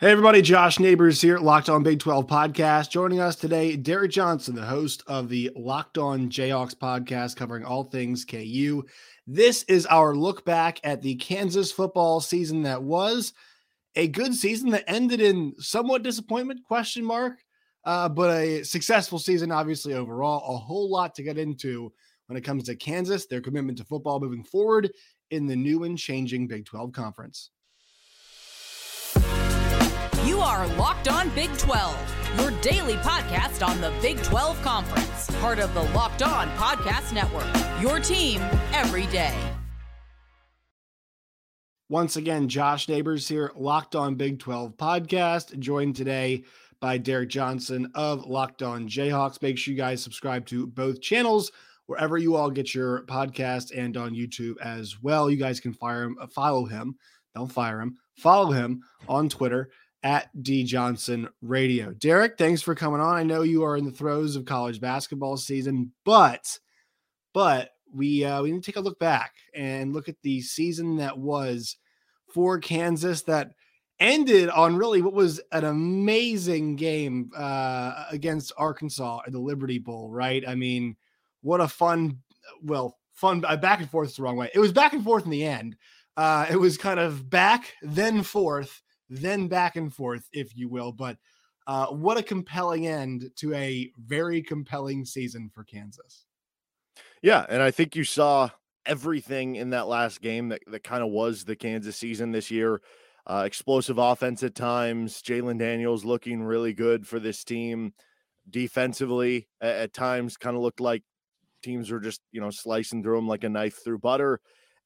Hey, everybody, Josh Neighbors here, Locked On Big 12 podcast. Joining us today, Derek Johnson, the host of the Locked On Jayhawks podcast, covering all things KU. This is our look back at the Kansas football season that was a good season that ended in somewhat disappointment, question mark, uh, but a successful season, obviously, overall. A whole lot to get into when it comes to Kansas, their commitment to football moving forward in the new and changing Big 12 conference. You are Locked On Big 12, your daily podcast on the Big 12 Conference, part of the Locked On Podcast Network. Your team every day. Once again, Josh Neighbors here, Locked On Big 12 podcast, joined today by Derek Johnson of Locked On Jayhawks. Make sure you guys subscribe to both channels wherever you all get your podcast and on YouTube as well. You guys can fire him, uh, follow him. Don't fire him. Follow him on Twitter at D Johnson Radio. Derek, thanks for coming on. I know you are in the throes of college basketball season, but but we uh, we need to take a look back and look at the season that was for Kansas that ended on really what was an amazing game uh, against Arkansas at the Liberty Bowl, right? I mean, what a fun, well, fun uh, back and forth is the wrong way. It was back and forth in the end. Uh, it was kind of back, then forth, then back and forth, if you will. But uh, what a compelling end to a very compelling season for Kansas. Yeah, and I think you saw everything in that last game that, that kind of was the Kansas season this year. Uh, explosive offense at times. Jalon Daniels looking really good for this team. Defensively, at, at times, kind of looked like teams were just you know slicing through them like a knife through butter.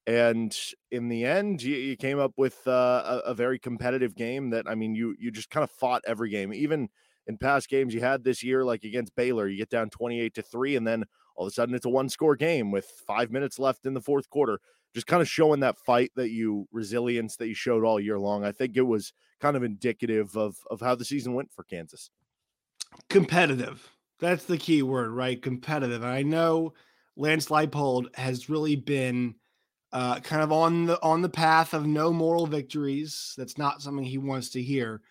And in the end, you, you came up with uh, a, a, very competitive game that I mean, you you just kind of fought every game, even in past games you had this year, like against Baylor, you get down twenty eight to three, and then all of a sudden it's a one score game with five minutes left in the fourth quarter. Just kind of showing that fight that you resilience that you showed all year long. I think it was kind of indicative of of how the season went for Kansas. Competitive. That's the key word, right? Competitive. I know Lance Leipold has really been uh, kind of on the on the path of no moral victories. That's not something he wants to hear.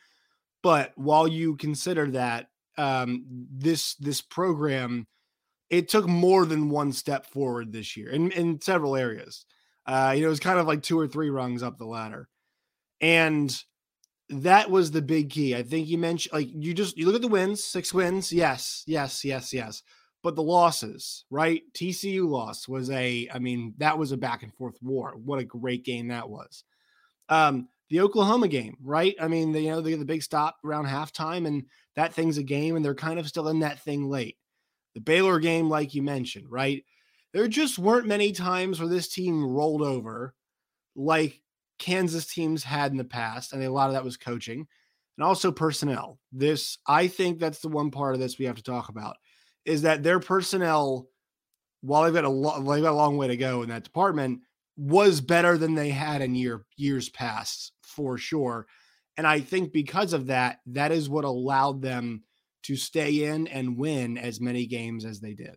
But while you consider that, um, this this program, it took more than one step forward this year in in several areas. Uh, you know, it was kind of like two or three rungs up the ladder, and that was the big key. I think you mentioned like you just you look at the wins, six wins, yes, yes, yes, yes but the losses, right? TCU loss was a, I mean, that was a back and forth war. What a great game that was. Um, the Oklahoma game, right? I mean, the, you know, the big stop around halftime, and that thing's a game, and they're kind of still in that thing late. The Baylor game, like you mentioned, right? There just weren't many times where this team rolled over like Kansas teams had in the past. and a lot of that was coaching and also personnel. This, I think that's the one part of this we have to talk about is that their personnel, while they've got a they've got a long way to go in that department, was better than they had in year years past for sure. And I think because of that, that is what allowed them to stay in and win as many games as they did.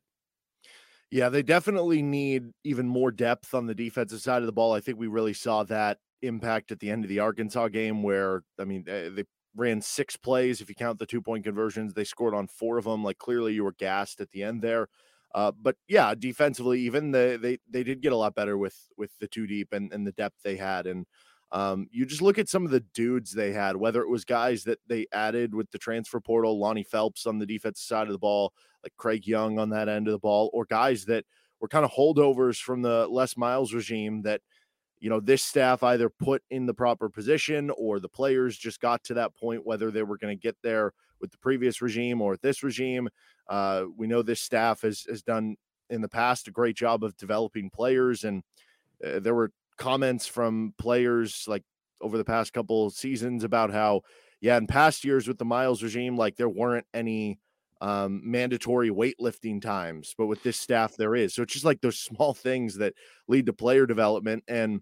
Yeah, they definitely need even more depth on the defensive side of the ball. I think we really saw that impact at the end of the Arkansas game, where I mean, eh, they ran six plays. If you count the two point conversions, they scored on four of them. Like clearly, you were gassed at the end there. Uh, but yeah, defensively, even the, they they did get a lot better with with the two deep and, and the depth they had. And um, you just look at some of the dudes they had, whether it was guys that they added with the transfer portal, Lonnie Phelps on the defensive side of the ball, like Craig Young on that end of the ball, or guys that were kind of holdovers from the Les Miles regime that you know, this staff either put in the proper position or the players just got to that point, whether they were going to get there with the previous regime or this regime. Uh, we know this staff has, has done in the past a great job of developing players. And uh, there were comments from players like over the past couple seasons about how, yeah, in past years with the Miles regime, like there weren't any um, mandatory weightlifting times, but with this staff, there is. So it's just like those small things that lead to player development. And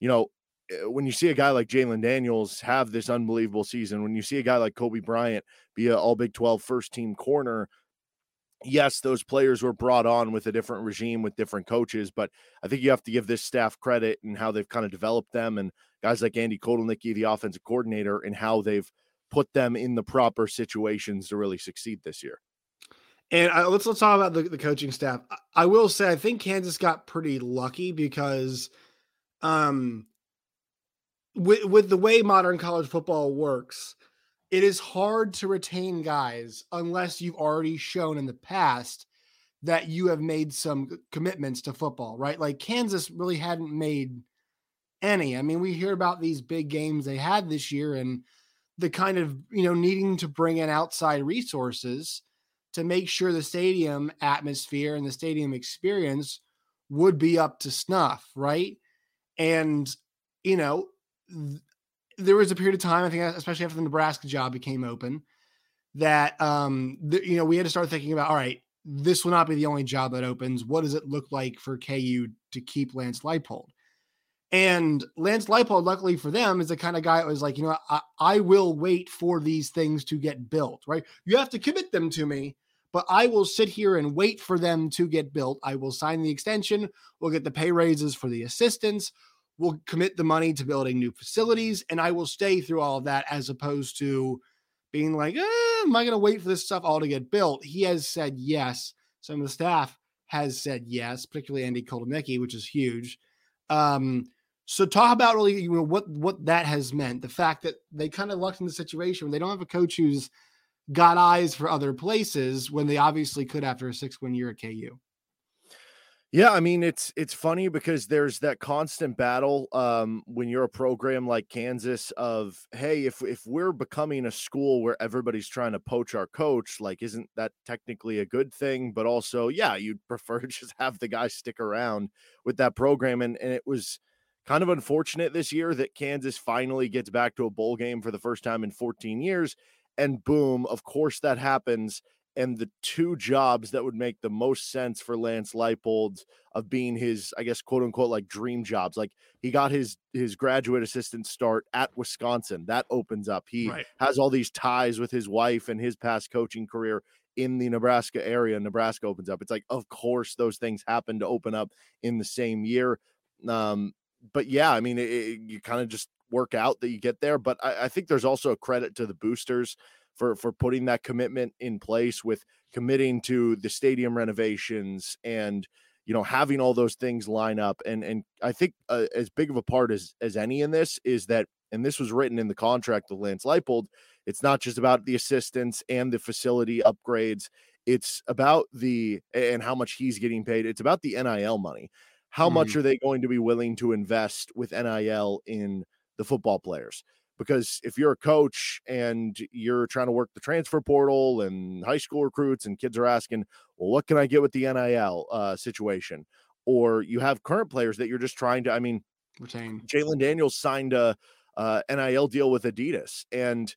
you know, eh, when you see a guy like Jalon Daniels have this unbelievable season, when you see a guy like Cobee Bryant be an all Big 12 first team corner, yes, those players were brought on with a different regime with different coaches, but I think you have to give this staff credit and how they've kind of developed them and guys like Andy Kotelnicki, the offensive coordinator, and how they've put them in the proper situations to really succeed this year. And uh, let's let's talk about the, the coaching staff. I will say I think Kansas got pretty lucky because um with with the way modern college football works, it is hard to retain guys unless you've already shown in the past that you have made some commitments to football, right? Like Kansas really hadn't made any. I mean, we hear about these big games they had this year and the kind of, you know, needing to bring in outside resources to make sure the stadium atmosphere and the stadium experience would be up to snuff, right? And, you know, th- there was a period of time, I think, especially after the Nebraska job became open, that um, you know we had to start thinking about, all right, this will not be the only job that opens. What does it look like for KU to keep Lance Leipold? And Lance Leipold, luckily for them, is the kind of guy that was like, you know, I, I will wait for these things to get built, right? You have to commit them to me, but I will sit here and wait for them to get built. I will sign the extension. We'll get the pay raises for the assistants We'll commit the money to building new facilities and I will stay through all of that as opposed to being like, eh, am I going to wait for this stuff all to get built? He has said yes. Some of the staff has said yes, particularly Andy Kotelnicki, which is huge. Um, so talk about really you know, what what that has meant. The fact that they kind of lucked in the situation where they don't have a coach who's got eyes for other places when they obviously could after a six win year at KU. Yeah, I mean it's it's funny because there's that constant battle um, when you're a program like Kansas of hey, if if we're becoming a school where everybody's trying to poach our coach, like isn't that technically a good thing? But also, yeah, you'd prefer to just have the guy stick around with that program, and and it was kind of unfortunate this year that Kansas finally gets back to a bowl game for the first time in 14 years, and boom, of course that happens and the two jobs that would make the most sense for Lance Leipold of being his, I guess, quote unquote, like dream jobs. Like he got his his graduate assistant start at Wisconsin. That opens up. He right. has all these ties with his wife and his past coaching career in the Nebraska area. Nebraska opens up. It's like, of course, those things happen to open up in the same year. Um, but yeah, I mean, it, it, you kind of just work out that you get there. But I, I think there's also a credit to the boosters for for putting that commitment in place with committing to the stadium renovations and you know having all those things line up and and I think uh, as big of a part as as any in this is that and this was written in the contract with Lance Leipold it's not just about the assistance and the facility upgrades it's about the and how much he's getting paid it's about the NIL money how mm-hmm. much are they going to be willing to invest with NIL in the football players because if you're a coach and you're trying to work the transfer portal and high school recruits and kids are asking well what can i get with the nil uh, situation? Or you have current players that you're just trying to i mean retain. Jalon daniels signed a uh, nil deal with adidas and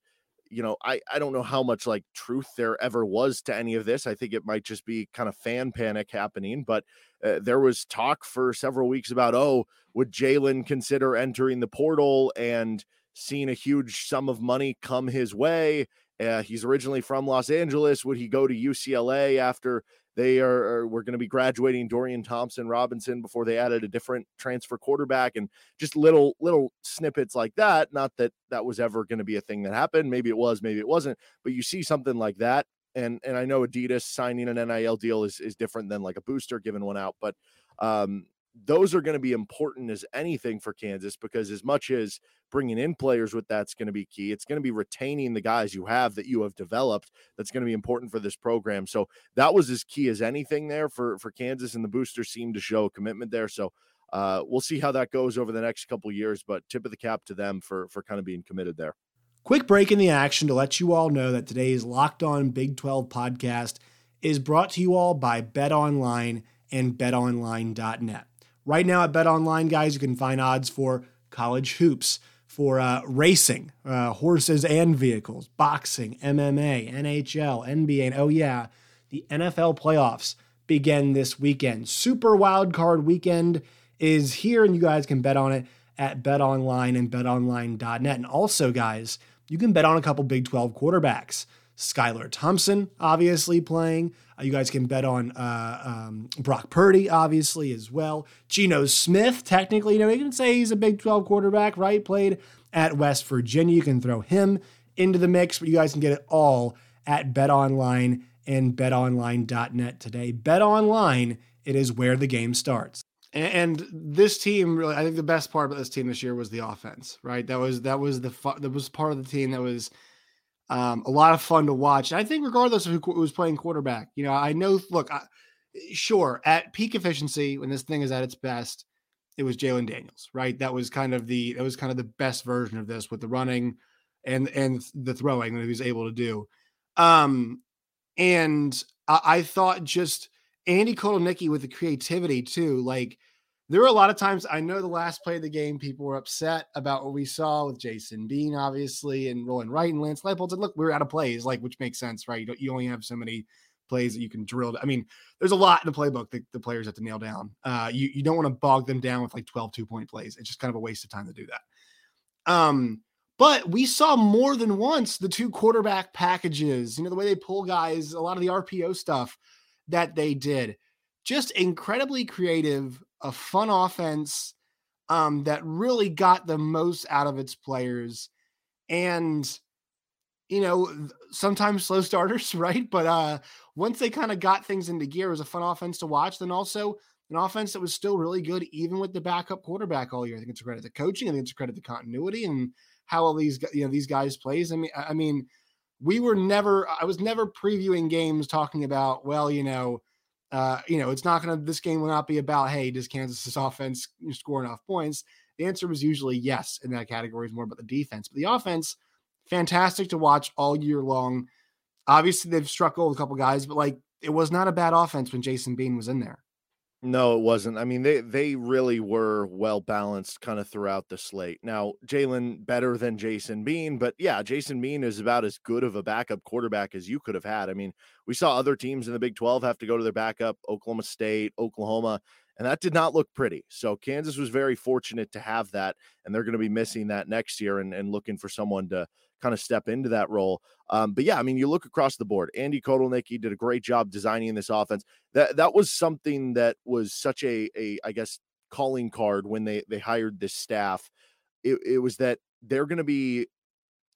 you know i i don't know how much like truth there ever was to any of this i think it might just be kind of fan panic happening but uh, there was talk for several weeks about oh would jalon consider entering the portal and seeing a huge sum of money come his way. Uh, he's originally from Los Angeles. Would he go to UCLA after they are, are we're going to be graduating Dorian Thompson Robinson before they added a different transfer quarterback and just little little snippets like that. Not that that was ever going to be a thing that happened. Maybe it was, maybe it wasn't. But you see something like that, and and I know Adidas signing an NIL deal is is different than like a booster giving one out, but um, those are going to be important as anything for Kansas because as much as bringing in players with that's going to be key, it's going to be retaining the guys you have that you have developed. That's going to be important for this program. So that was as key as anything there for for Kansas, and the boosters seem to show commitment there. So uh, we'll see how that goes over the next couple years. But tip of the cap to them for for kind of being committed there. Quick break in the action to let you all know that today's Locked On Big 12 podcast is brought to you all by Bet Online and BetOnline.net. Right now at Bet Online, guys, you can find odds for college hoops, for uh, racing, uh, horses and vehicles, boxing, MMA, NHL, NBA, and oh yeah, the NFL playoffs begin this weekend. Super Wild Card Weekend is here, and you guys can bet on it at BetOnline and BetOnline.net. And also, guys, you can bet on a couple Big 12 quarterbacks. Skylar Thompson, obviously playing. Uh, you guys can bet on uh, um, Brock Purdy, obviously, as well. Geno Smith, technically, you know, you can say he's a Big 12 quarterback, right? Played at West Virginia. You can throw him into the mix, but you guys can get it all at Bet Online and betonline.net today. Bet Online, it is where the game starts. And this team really, I think the best part about this team this year was the offense, right? That was that was the that was part of the team that was um, a lot of fun to watch. And I think regardless of who was playing quarterback, you know, I know. Look, I, sure, at peak efficiency when this thing is at its best, it was Jalon Daniels, right? That was kind of the that was kind of the best version of this with the running and and the throwing that he was able to do. Um, and I, I thought just Andy Kotelnicki with the creativity too, like there were a lot of times I know the last play of the game, people were upset about what we saw with Jason Bean, obviously, and Roland Wright and Lance Leipold said, look, we're out of plays, like which makes sense, right? You don't you only have so many plays that you can drill. I mean, there's a lot in the playbook that the players have to nail down. Uh, you, you don't want to bog them down with like 12 two point plays. It's just kind of a waste of time to do that. Um, but we saw more than once the two quarterback packages, you know, the way they pull guys, a lot of the RPO stuff that they did. Just incredibly creative, a fun offense um, that really got the most out of its players. And, you know, sometimes slow starters, right? But uh, once they kind of got things into gear, it was a fun offense to watch. Then also an offense that was still really good, even with the backup quarterback all year. I think it's a credit to coaching. I think it's a credit to continuity and how all these you know these guys plays. I mean, I mean, we were never. I was never previewing games talking about well, you know uh, you know, it's not going to, this game will not be about, hey, does Kansas's offense score enough points? The answer was usually yes in that category, is more about the defense. But the offense, fantastic to watch all year long. Obviously, they've struck with a couple guys, but like it was not a bad offense when Jason Bean was in there. No, it wasn't. I mean, they they really were well balanced kind of throughout the slate. Now, Jalon better than Jason Bean, but yeah, Jason Bean is about as good of a backup quarterback as you could have had. I mean, we saw other teams in the Big 12 have to go to their backup, Oklahoma State, Oklahoma, and that did not look pretty. So Kansas was very fortunate to have that, and they're going to be missing that next year and, and looking for someone to kind of step into that role. Um, but yeah, I mean, you look across the board. Andy Kotelnicki did a great job designing this offense. That that was something that was such a a I guess calling card when they they hired this staff. It, it was that they're going to be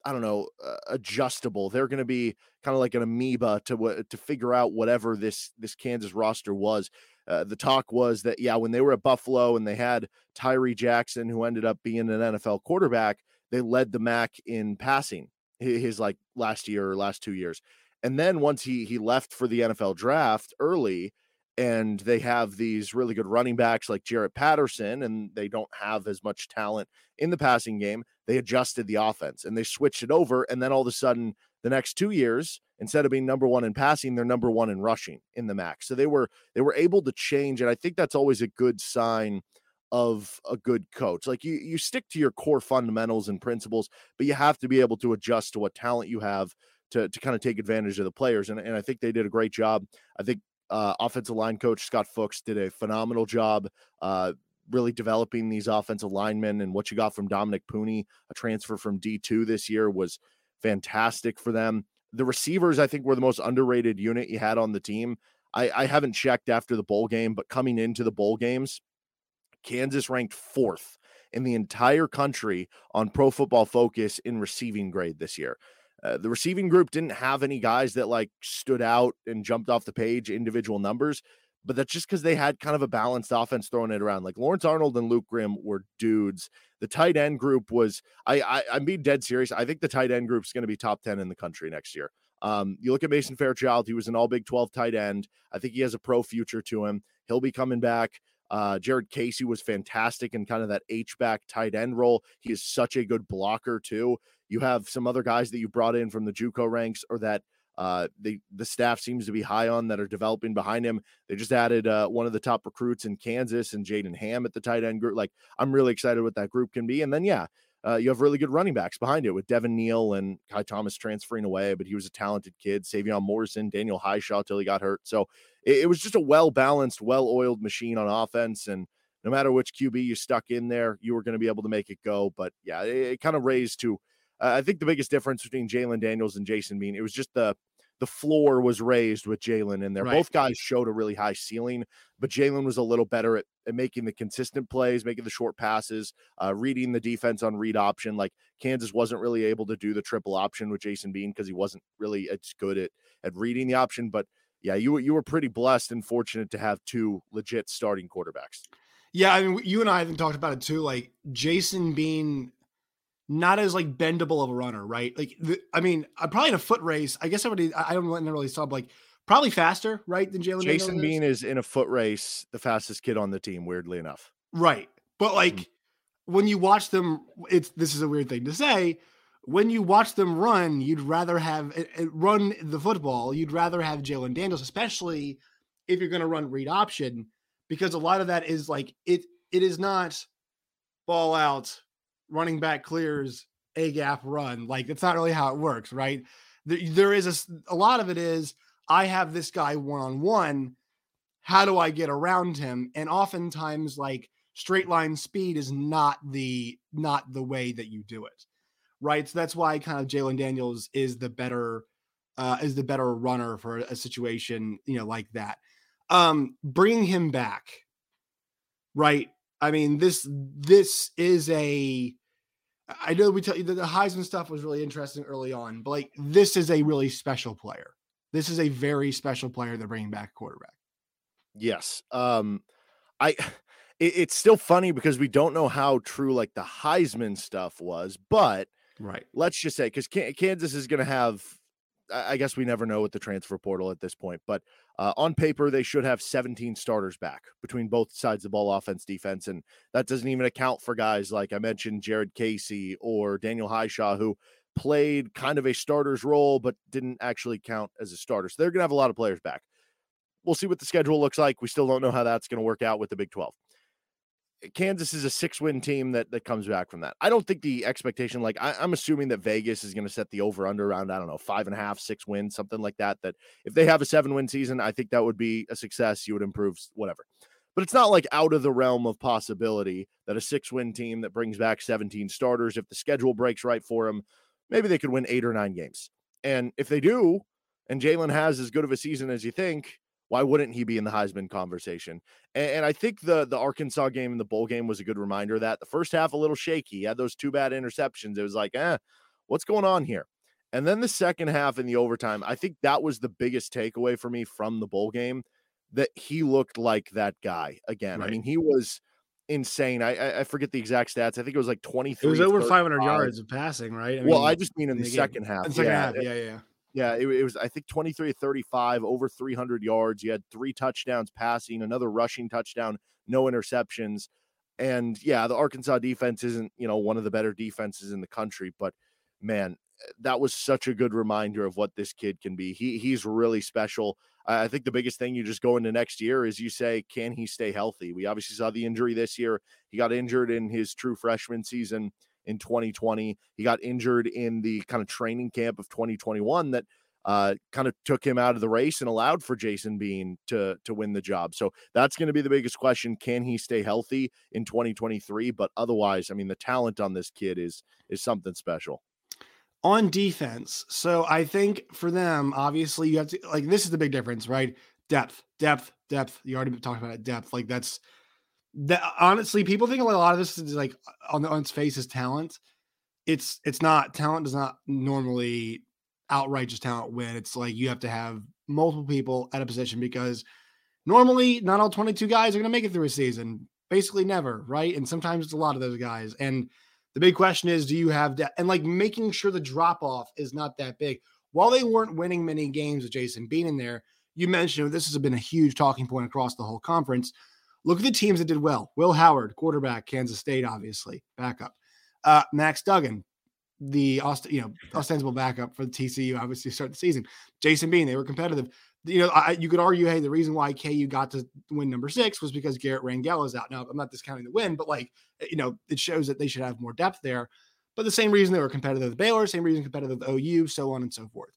I don't know, uh, adjustable. They're going to be kind of like an amoeba to to figure out whatever this this Kansas roster was. Uh, the talk was that yeah, when they were at Buffalo and they had Tyree Jackson, who ended up being an NFL quarterback, they led the MAC in passing his like last year or last two years. And then once he he left for the NFL draft early, and they have these really good running backs like Jaret Patterson, and they don't have as much talent in the passing game. They adjusted the offense and they switched it over, and then all of a sudden, the next two years, instead of being number one in passing, they're number one in rushing in the MAC. So they were they were able to change, and I think that's always a good sign of a good coach. Like you you stick to your core fundamentals and principles, but you have to be able to adjust to what talent you have to to kind of take advantage of the players. And, and I think they did a great job. I think uh, offensive line coach Scott Fuchs did a phenomenal job. Uh, really developing these offensive linemen and what you got from Dominick Puni, a transfer from D2 this year was fantastic for them. The receivers, I think, were the most underrated unit you had on the team. I, I haven't checked after the bowl game, but coming into the bowl games, Kansas ranked fourth in the entire country on Pro Football Focus in receiving grade this year. Uh, the receiving group didn't have any guys that like stood out and jumped off the page, individual numbers, but that's just because they had kind of a balanced offense throwing it around. Like Lawrence Arnold and Luke Grimm were dudes. The tight end group was, I, I I'm being dead serious. I think the tight end group is going to be top 10 in the country next year. Um, you look at Mason Fairchild, he was an all Big 12 tight end. I think he has a pro future to him. He'll be coming back. Uh, Jared Casey was fantastic in kind of that H back tight end role. He is such a good blocker too. You have some other guys that you brought in from the JUCO ranks or that uh, the the staff seems to be high on that are developing behind him. They just added uh, one of the top recruits in Kansas and Jaden Hamm at the tight end group. Like I'm really excited what that group can be. And then yeah, uh, you have really good running backs behind it with Devin Neal and Ky Thomas transferring away, but he was a talented kid. Sevion Morrison, Daniel Hishaw till he got hurt. So it, it was just a well balanced, well oiled machine on offense. And no matter which QB you stuck in there, you were going to be able to make it go. But yeah, it, it kind of raised to uh, I think the biggest difference between Jalon Daniels and Jason Bean, it was just the the floor was raised with Jalon in there. Right. Both guys showed a really high ceiling, but Jalon was a little better at, at, making the consistent plays, making the short passes, uh, reading the defense on read option. Like Kansas wasn't really able to do the triple option with Jason Bean because he wasn't really as good at at reading the option. But yeah, you you were pretty blessed and fortunate to have two legit starting quarterbacks. Yeah, I mean, you and I haven't talked about it too. Like Jason Bean not as like bendable of a runner, right? Like, the, I mean, I'm probably in a foot race. I guess everybody, I don't really saw, like, probably faster, right? Than Jalon. Jason Bean is. in a foot race, the fastest kid on the team. Weirdly enough, right? But mm-hmm. like, mm-hmm. when you watch them, it's this is a weird thing to say. When you watch them run, you'd rather have it, it run the football. You'd rather have Jalon Daniels, especially if you're going to run read option, because a lot of that is like it. It is not ball out running back clears a gap run. Like it's not really how it works, right? There, there is a, a lot of it is I have this guy one on one. How do I get around him? And oftentimes, like straight line speed is not the not the way that you do it, right? So that's why kind of Jalon Daniels is the better uh, is the better runner for a situation you know like that. Um, bringing him back, right? I mean this this is a I know we tell you that the Heisman stuff was really interesting early on, but like this is a really special player. This is a very special player they're bringing back quarterback. Yes. Um, I. It, it's still funny because we don't know how true like the Heisman stuff was, but right. Let's just say because Kansas is going to have I guess we never know with the transfer portal at this point, but uh, on paper, they should have 17 starters back between both sides of the ball, offense, defense. And that doesn't even account for guys like I mentioned, Jared Casey or Daniel Hishaw, who played kind of a starter's role, but didn't actually count as a starter. So they're going to have a lot of players back. We'll see what the schedule looks like. We still don't know how that's going to work out with the Big 12. Kansas is a six win team that that comes back from that. I don't think the expectation, like I, am assuming that Vegas is going to set the over under around, I don't know, five and a half, six wins, something like that. That if they have a seven win season, I think that would be a success. You would improve whatever. But it's not like out of the realm of possibility that a six win team that brings back 17 starters, if the schedule breaks right for them, maybe they could win eight or nine games. And if they do, and Jalen has as good of a season as you think, why wouldn't he be in the Heisman conversation? And, and, I think the the Arkansas game and the bowl game was a good reminder of that. The first half a little shaky. He had those two bad interceptions. It was like, eh, what's going on here? And then the second half in the overtime, I think that was the biggest takeaway for me from the bowl game that he looked like that guy again. Right. I mean, he was insane. I, I forget the exact stats. I think it was like 23. It was over 500 yards of passing, right? I mean, well, I just mean in the, the second half. In the second yeah. half, yeah, yeah. Yeah, it, it, was I think 23 35, over 300 yards. You had three touchdowns passing, another rushing touchdown, no interceptions. And yeah, the Arkansas defense isn't, you know, one of the better defenses in the country, but man, eh, that was such a good reminder of what this kid can be. He he's really special. I think the biggest thing you just go into next year is you say, can he stay healthy? We obviously saw the injury this year. He got injured in his true freshman season in 2020. He got injured in the kind of training camp of 2021 that uh, kind of took him out of the race and allowed for Jason Bean to to win the job. So that's going to be the biggest question: Can he stay healthy in 2023? But otherwise, I mean, the talent on this kid is is something special. On defense, so I think for them, obviously, you have to like this is the big difference, right? Depth, depth, depth. You already talked about it, depth. Like that's that honestly, people think a lot of this is like on, the, on its face is talent. It's it's not. Talent does not normally outright just talent win. It's like you have to have multiple people at a position because normally not all 22 guys are going to make it through a season. Basically, never, right? And sometimes it's a lot of those guys. And the big question is, do you have that? And like making sure the drop off is not that big. While they weren't winning many games with Jason Bean in there, you mentioned this has been a huge talking point across the whole conference. Look at the teams that did well. Will Howard, quarterback, Kansas State, obviously, backup. Uh, Max Duggan, the you know ostensible backup for the TCU, obviously start the season. Jason Bean, they were competitive. You know, I, you could argue, hey, the reason why KU got to win number six was because Garret Rangel is out. Now, I'm not discounting the win, but like, eh, you know, it shows that they should have more depth there. But the same reason they were competitive with Baylor, same reason competitive with OU, so on and so forth.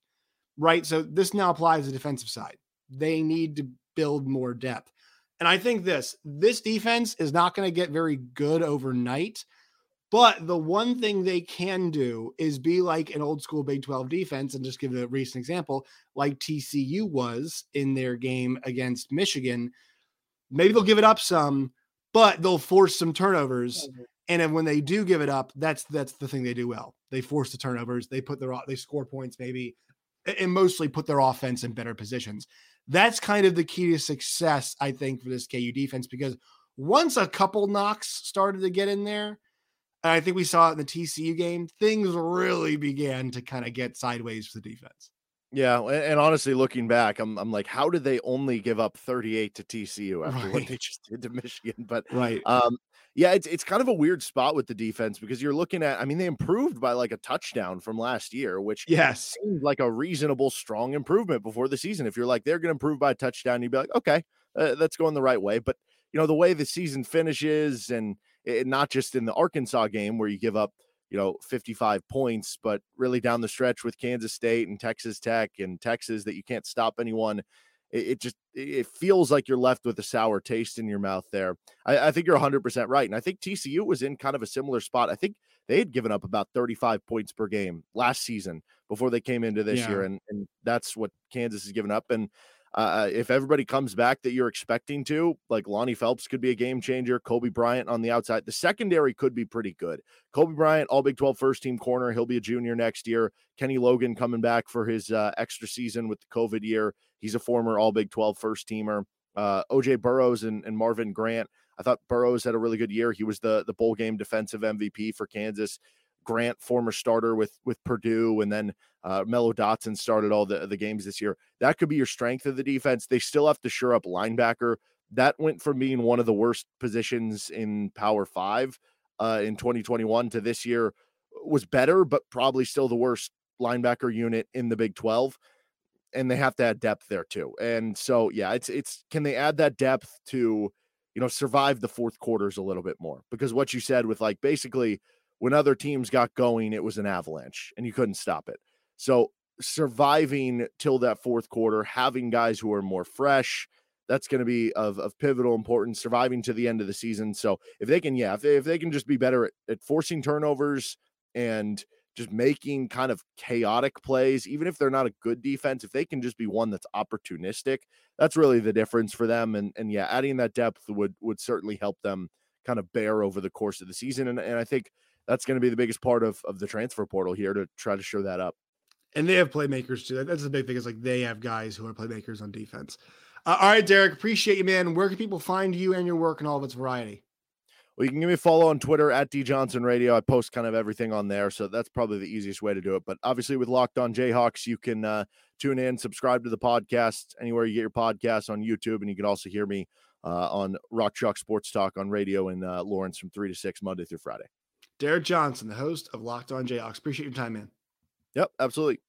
Right. So this now applies to the defensive side. They need to build more depth. And I think this this defense is not going to get very good overnight, But the one thing they can do is be like an old school Big 12 defense and just give a recent example, like TCU was in their game against Michigan. Maybe they'll give it up some, but they'll force some turnovers. And then when they do give it up, that's that's the thing they do well. They force the turnovers, they put their they score points maybe, and mostly put their offense in better positions. That's kind of the key to success, I think, for this KU defense because once a couple knocks started to get in there, and I think we saw it in the TCU game, things really began to kind of get sideways for the defense. Yeah, and, and, honestly, looking back, I'm I'm like, how did they only give up 38 to TCU after right. what they just did to Michigan? But right, um, yeah, it's it's kind of a weird spot with the defense because you're looking at, I mean, they improved by like a touchdown from last year, which yes seemed like a reasonable, strong improvement before the season. If you're like they're going to improve by a touchdown, you'd be like, okay, uh, that's going the right way. But you know, the way the season finishes, and it, not just in the Arkansas game where you give up you know 55 points but really down the stretch with kansas state and texas tech and texas that you can't stop anyone it, it just it feels like you're left with a sour taste in your mouth there I, I, think you're 100% right and i think tcu was in kind of a similar spot i think they had given up about 35 points per game last season before they came into this yeah. year and, and that's what kansas has given up and uh, if everybody comes back that you're expecting to, like Lonnie Phelps could be a game changer, Cobee Bryant on the outside, the secondary could be pretty good. Cobee Bryant, all Big 12 first team corner, he'll be a junior next year. Kenny Logan coming back for his uh, extra season with the COVID year. He's a former all Big 12 first teamer. Uh, OJ Burroughs and, and Marvin Grant. I thought Burroughs had a really good year. He was the the bowl game defensive MVP for Kansas. Grant, former starter with with Purdue, and then uh, Dotson started all the, the games this year. That could be your strength of the defense. They still have to shore up linebacker. That went from being one of the worst positions in Power Five uh, in 2021 to this year was better, but probably still the worst linebacker unit in the Big 12. And they have to add depth there too. And so, yeah, it's it's can they add that depth to you know survive the fourth quarters a little bit more? Because what you said with like basically when other teams got going, it was an avalanche and you couldn't stop it. So surviving till that fourth quarter, having guys who are more fresh, that's going to be of, of pivotal importance, surviving to the end of the season. So if they can, yeah, if they, if they can just be better at, at forcing turnovers and just making kind of chaotic plays, even if they're not a good defense, if they can just be one that's opportunistic, that's really the difference for them. And and yeah, adding that depth would would certainly help them kind of bear over the course of the season. And, and I think that's going to be the biggest part of, of the transfer portal here to try to show that up. And they have playmakers too. That's the big thing. Is like they have guys who are playmakers on defense. Uh, all right, Derek, appreciate you, man. Where can people find you and your work and all of its variety? Well, you can give me a follow on Twitter at D Johnson Radio. I post kind of everything on there, so that's probably the easiest way to do it. But obviously, with Locked On Jayhawks, you can uh, tune in, subscribe to the podcast anywhere you get your podcasts on YouTube, and you can also hear me uh, on Rock Chalk Sports Talk on radio in uh, Lawrence from three to six Monday through Friday. Derek Johnson, the host of Locked On Jayhawks. Appreciate your time, man. Yep, absolutely.